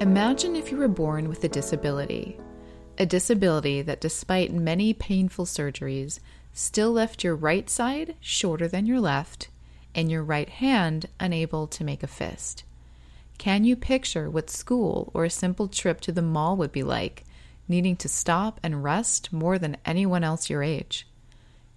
Imagine if you were born with a disability. A disability that, despite many painful surgeries, still left your right side shorter than your left and your right hand unable to make a fist. Can you picture what school or a simple trip to the mall would be like, needing to stop and rest more than anyone else your age?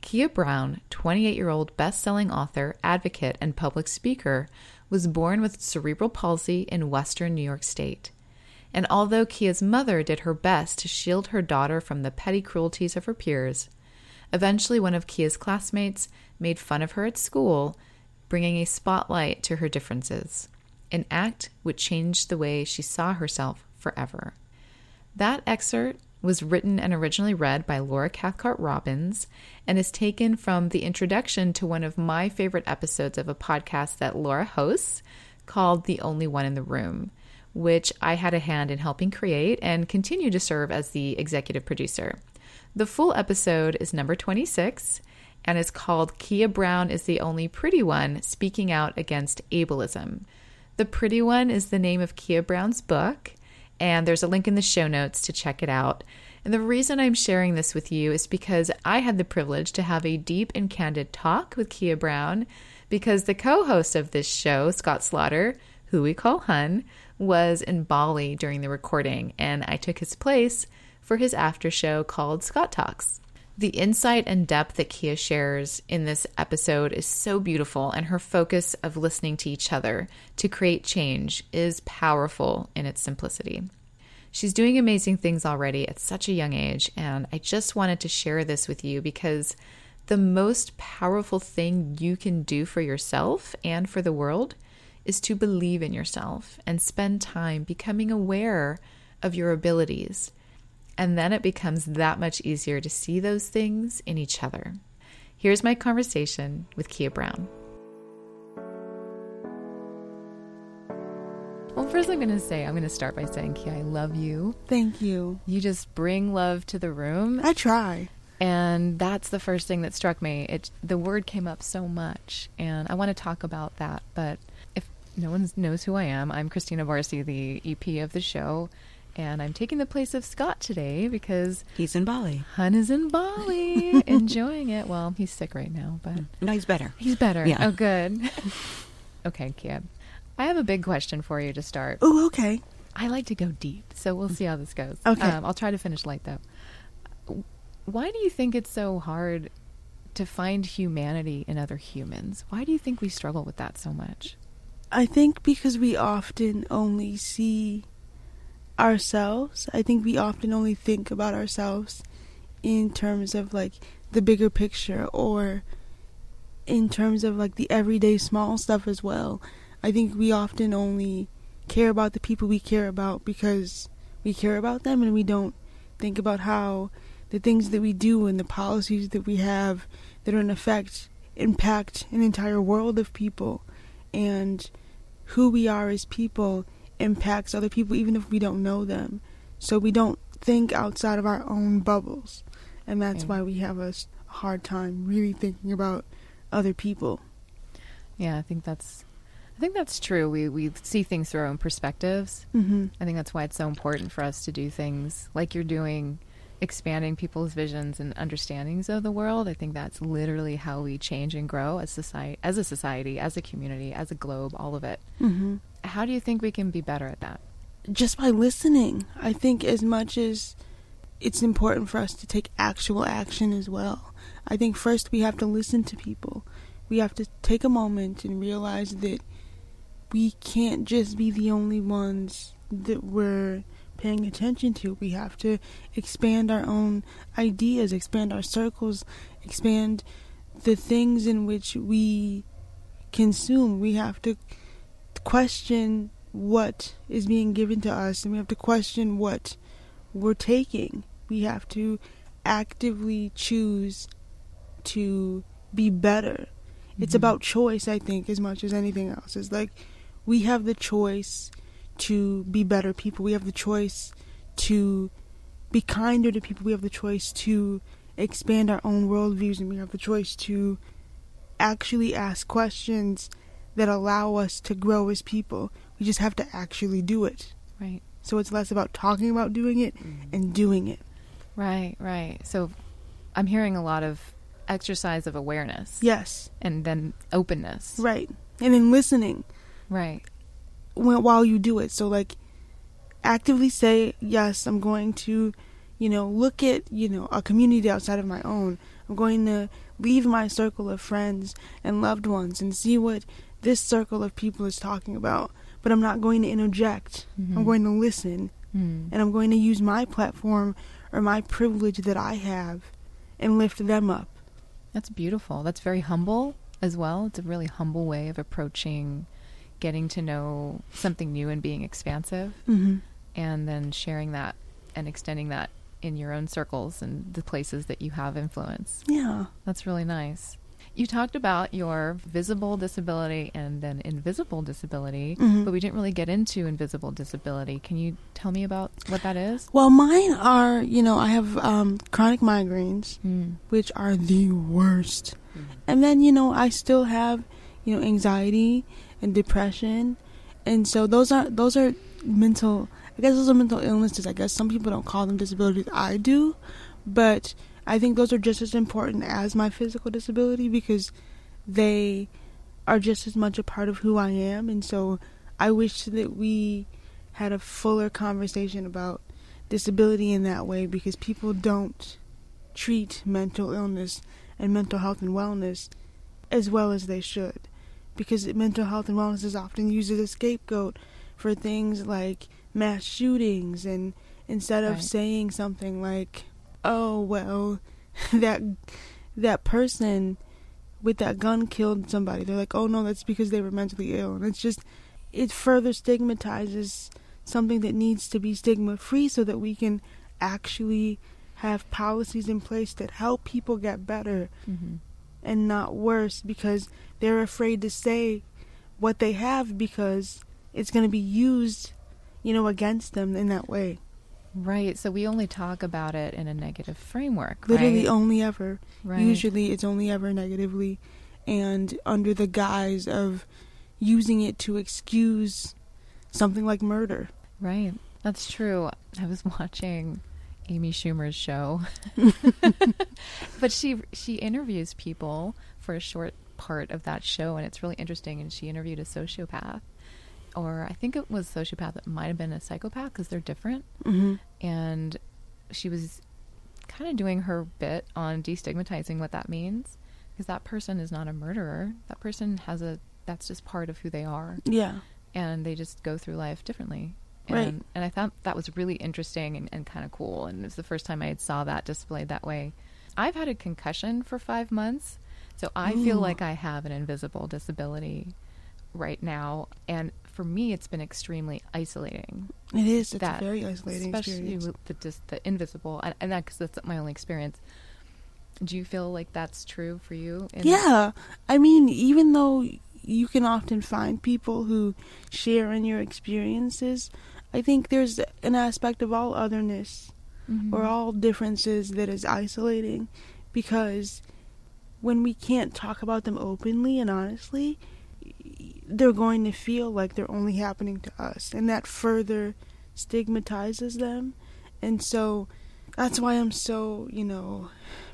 Keah Brown, 28 year old best selling author, advocate, and public speaker, was born with cerebral palsy in western New York State. And although Keah's mother did her best to shield her daughter from the petty cruelties of her peers, eventually one of Keah's classmates made fun of her at school, bringing a spotlight to her differences, an act which changed the way she saw herself forever. That excerpt was written and originally read by Laura Cathcart Robbins and is taken from the introduction to one of my favorite episodes of a podcast that Laura hosts called The Only One in the Room, which I had a hand in helping create and continue to serve as the executive producer. The full episode is number 26 and is called Keah Brown is the Only Pretty One Speaking Out Against Ableism. The Pretty One is the name of Keah Brown's book and there's a link in the show notes to check it out. And the reason I'm sharing this with you is because I had the privilege to have a deep and candid talk with Keah Brown because the co host of this show, Scott Slaughter, who we call Hun, was in Bali during the recording, and I took his place for his after show called Scott Talks. The insight and depth that Keah shares in this episode is so beautiful, and her focus of listening to each other to create change is powerful in its simplicity. She's doing amazing things already at such a young age, and I just wanted to share this with you because the most powerful thing you can do for yourself and for the world is to believe in yourself and spend time becoming aware of your abilities and then it becomes that much easier to see those things in each other. Here's my conversation with Keah Brown. Well, first, I'm going to say, I'm going to start by saying, Keah, I love you. Thank you. You just bring love to the room. I try. And that's the first thing that struck me. It the word came up so much, and I want to talk about that. But if no one knows who I am, I'm Christina Barcy, the EP of the show, and I'm taking the place of Scott today because he's in Bali. Hun is in Bali, enjoying it. Well, he's sick right now, but no, he's better. He's better. Yeah. Oh, good. okay, Keah. I have a big question for you to start. Oh, okay. I like to go deep, so we'll see how this goes. Okay. Um, I'll try to finish light though. Why do you think it's so hard to find humanity in other humans? Why do you think we struggle with that so much? I think because we often only see ourselves. I think we often only think about ourselves in terms of like the bigger picture or in terms of like the everyday small stuff as well. I think we often only care about the people we care about because we care about them and we don't think about how the things that we do and the policies that we have that are in effect impact an entire world of people and who we are as people impacts other people even if we don't know them. So we don't think outside of our own bubbles. And that's why we have a hard time really thinking about other people. Yeah, I think that's I think that's true. We we see things through our own perspectives. Mm-hmm. I think that's why it's so important for us to do things like you're doing, expanding people's visions and understandings of the world. I think that's literally how we change and grow as society, as a society, as a community, as a globe, all of it. Mm-hmm. How do you think we can be better at that? Just by listening. I think as much as it's important for us to take actual action as well. I think first we have to listen to people. We have to take a moment and realize that we can't just be the only ones that we're paying attention to. We have to expand our own ideas, expand our circles, expand the things in which we consume. We have to question what is being given to us and we have to question what we're taking. We have to actively choose to be better. Mm-hmm. It's about choice, I think, as much as anything else. It's like we have the choice to be better people. We have the choice to be kinder to people. We have the choice to expand our own worldviews, and we have the choice to actually ask questions that allow us to grow as people. We just have to actually do it. Right. So it's less about talking about doing it mm-hmm. and doing it. Right, right. So I'm hearing a lot of exercise of awareness. Yes. And then openness. Right. And then listening. Right. While you do it. So like actively say, yes, I'm going to, you know, look at, you know, a community outside of my own. I'm going to leave my circle of friends and loved ones and see what this circle of people is talking about. But I'm not going to interject. Mm-hmm. I'm going to listen. Mm. And I'm going to use my platform or my privilege that I have and lift them up. That's beautiful. That's very humble as well. It's a really humble way of approaching getting to know something new and being expansive. Mm-hmm. And then sharing that and extending that in your own circles and the places that you have influence. Yeah. That's really nice. You talked about your visible disability and then invisible disability, mm-hmm. but we didn't really get into invisible disability. Can you tell me about what that is? Well, mine are, you know, I have um, chronic migraines, mm. which are the worst. Mm. And then, you know, I still have, you know, anxiety and depression. And so those are those are mental I guess those are mental illnesses. I guess some people don't call them disabilities. I do, but I think those are just as important as my physical disability because they are just as much a part of who I am. And so I wish that we had a fuller conversation about disability in that way because people don't treat mental illness and mental health and wellness as well as they should. Because mental health and wellness is often used as a scapegoat for things like mass shootings and instead of right. saying something like oh well that that person with that gun killed somebody they're like oh no that's because they were mentally ill and it's just it further stigmatizes something that needs to be stigma free so that we can actually have policies in place that help people get better mm-hmm. And not worse because they're afraid to say what they have because it's going to be used you know, against them in that way. Right. So we only talk about it in a negative framework. Literally right? only ever. Right. Usually it's only ever negatively and under the guise of using it to excuse something like murder. Right. That's true. I was watching Amy Schumer's show. but she she interviews people for a short part of that show and it's really interesting and she interviewed a sociopath or I think it was sociopath. It might have been a psychopath because they're different. Mm-hmm. And she was kind of doing her bit on destigmatizing what that means because that person is not a murderer. That person has a that's just part of who they are. Yeah. And they just go through life differently. And, right. and I thought that was really interesting and, and kind of cool. And it was the first time I had saw that displayed that way. I've had a concussion for five months, so I Ooh. feel like I have an invisible disability right now. And for me, it's been extremely isolating. It is. It's that, very isolating especially experience. the, just the invisible, and, and that because that's my only experience. Do you feel like that's true for you? yeah, I mean, even though you can often find people who share in your experiences, I think there's an aspect of all otherness mm-hmm. or all differences that is isolating because when we can't talk about them openly and honestly, they're going to feel like they're only happening to us, and that further stigmatizes them. And so that's why I'm so, you know,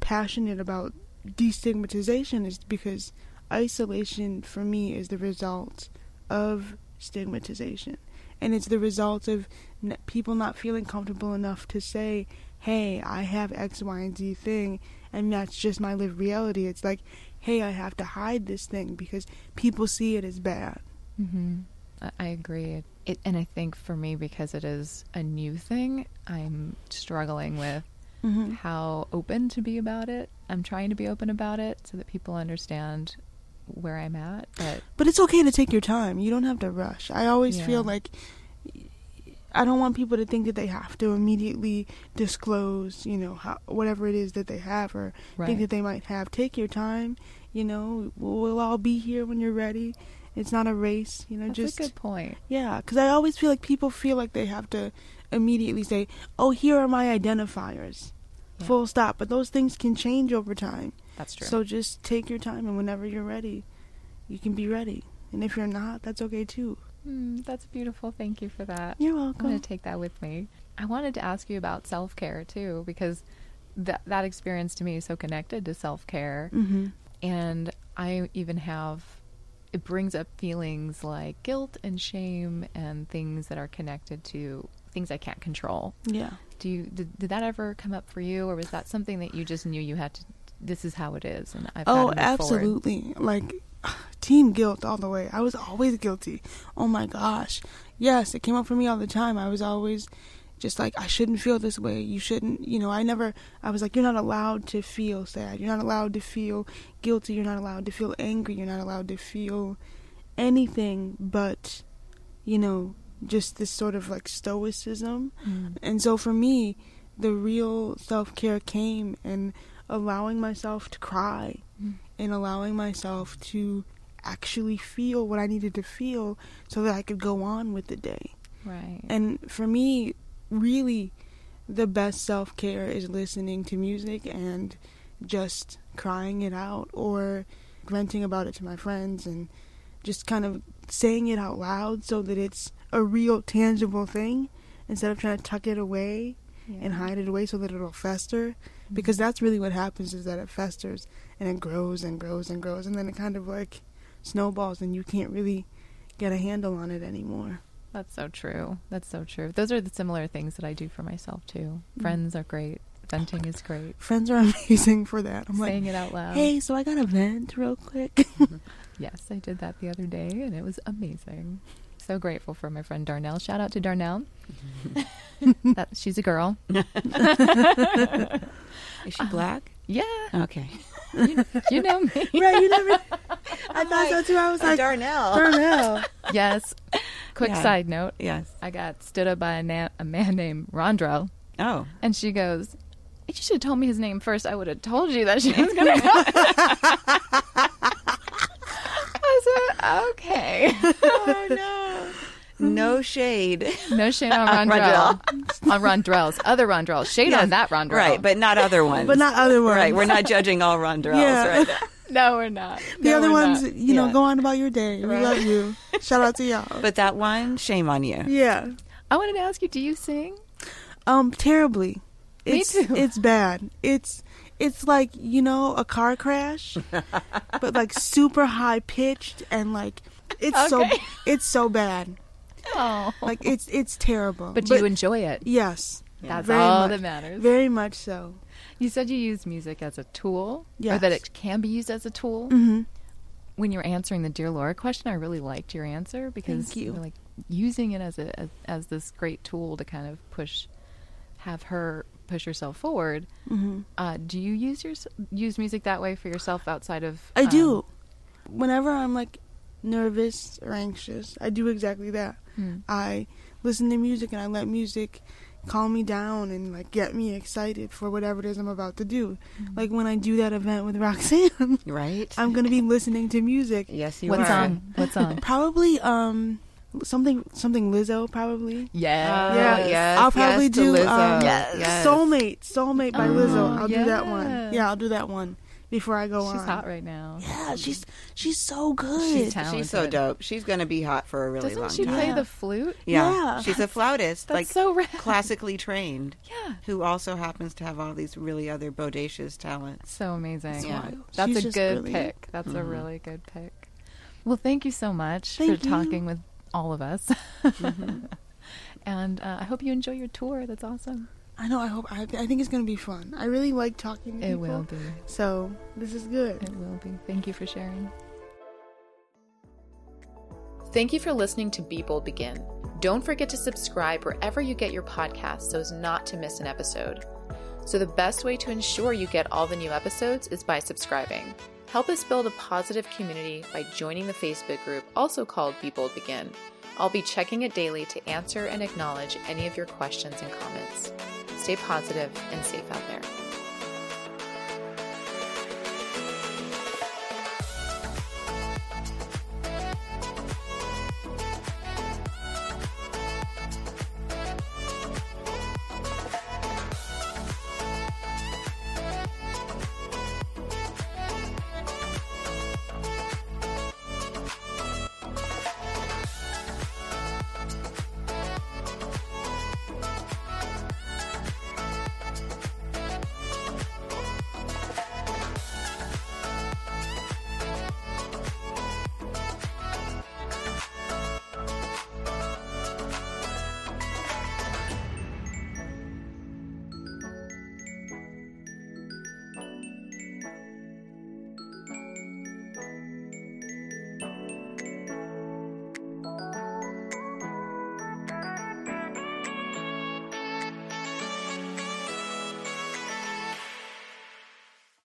passionate about destigmatization, is because isolation for me is the result of stigmatization. And it's the result of people not feeling comfortable enough to say, hey, I have X, Y, and Z thing, and that's just my lived reality. It's like, hey, I have to hide this thing because people see it as bad. Mm-hmm. I agree. It, and I think for me, because it is a new thing, I'm struggling with mm-hmm. how open to be about it. I'm trying to be open about it so that people understand where I'm at. But but it's okay to take your time. You don't have to rush. I always yeah. feel like I don't want people to think that they have to immediately disclose, you know, how, whatever it is that they have or right. think that they might have. Take your time. You know, we'll, we'll all be here when you're ready. It's not a race, you know. That's just a good point. Yeah, because I always feel like people feel like they have to immediately say, "Oh, here are my identifiers," yeah. full stop. But those things can change over time. That's true. So just take your time, and whenever you're ready, you can be ready. And if you're not, that's okay too. Hmm, that's beautiful. Thank you for that. You're welcome. I'm going to take that with me. I wanted to ask you about self care too, because that that experience to me is so connected to self care, Mm-hmm. and I even have it brings up feelings like guilt and shame and things that are connected to things I can't control. Yeah. Do you did, did that ever come up for you, or was that something that you just knew you had to? This is how it is, and I've Oh, move forward? absolutely. Like team guilt all the way. I was always guilty. Oh my gosh. Yes, it came up for me all the time. I was always just like I shouldn't feel this way. You shouldn't, you know, I never I was like you're not allowed to feel sad. You're not allowed to feel guilty. You're not allowed to feel angry. You're not allowed to feel anything but you know, just this sort of like stoicism. Mm. And so for me, the real self care came in allowing myself to cry Mm. and allowing myself to actually feel what I needed to feel so that I could go on with the day. Right. And for me, really, the best self care is listening to music and just crying it out or venting about it to my friends and just kind of saying it out loud so that it's a real, tangible thing instead of trying to tuck it away and hide it away so that it'll fester because that's really what happens is that it festers and it grows and grows and grows and then it kind of like snowballs and you can't really get a handle on it anymore. That's so true. That's so true. Those are the similar things that I do for myself too. Mm. Friends are great. Venting is great. Friends are amazing for that. I'm like Saying like, it out loud. hey, so I got a vent real quick. Yes, I did that the other day and it was amazing. So grateful for my friend Darnell. Shout out to Darnell. that, she's a girl. Is she black? Yeah, Okay. you, you know me. right, you never. I thought so too. I was like, Darnell. Darnell. Yes. Quick Yeah. side note. Yes. I got stood up by a, na- a man named Rondrell, Oh. and she goes, "You should have told me his name first. I would have told you that she was going to." I said, "Okay." Oh no. No shade. No shade on On Rondrell. on Rondrell's. Other Rondrell. Shade on Yes. that Rondrell. Right, but not other ones. But not other ones. Right, we're not judging all Rondrells Yeah. right no, we're not. The No, other ones, not. you know, Yeah. go on about your day. We Right. love you. Shout out to y'all. But that one, shame on you. yeah. I wanted to ask you, do you sing? Um, terribly. Me It's, too. It's bad. It's it's like you know a car crash, but like super high pitched and like it's so it's so bad. Oh. Like it's it's terrible. But do you enjoy it? yes, That's very all much. that matters. very much so. You said you use music as a tool, or that it can be used as a tool. hmm When you're answering the Dear Laura question, I really liked your answer because Thank you. are like using it as a as, as this great tool to kind of push, have her push herself forward. hmm Uh, do you use your use music that way for yourself outside of? I um, do. Whenever I'm like nervous or anxious, I do exactly that. Hmm. I listen to music and I let music calm me down and like get me excited for whatever it is I'm about to do. Mm-hmm. Like when I do that event with Roxanne, Right? I'm gonna be listening to music. yes, you What are. song? What song? Probably um something something Lizzo probably. yeah. Oh, Yeah, yes, I'll probably yes do Lizzo. um, Yes. Yes. Soulmate, Soulmate by Oh, Lizzo. I'll do that one. Yeah, I'll do that one before I go She's on. She's hot right now. Yeah, she's she's so good. She's talented. She's so dope. She's going to be hot for a really Doesn't long she time. play Yeah. the flute? yeah. Yeah. She's a flautist, That's like so rad. classically trained, Yeah. who also happens to have all these really other bodacious talents. So amazing. Yeah. That's She's a good brilliant. pick. That's a Mhm. really good pick. Well, thank you so much Thank for you. talking with all of us. Mm-hmm. and uh, I hope you enjoy your tour. That's awesome. I know. I hope. I, I think it's gonna be fun. I really like talking to It people. will be. So this is good. It will be. Thank you for sharing. Thank you for listening to Be Bold Begin. Don't forget to subscribe wherever you get your podcasts so as not to miss an episode. So, the best way to ensure you get all the new episodes is by subscribing. Help us build a positive community by joining the Facebook group, also called Be Bold Begin. I'll be checking it daily to answer and acknowledge any of your questions and comments. Stay positive and safe out there.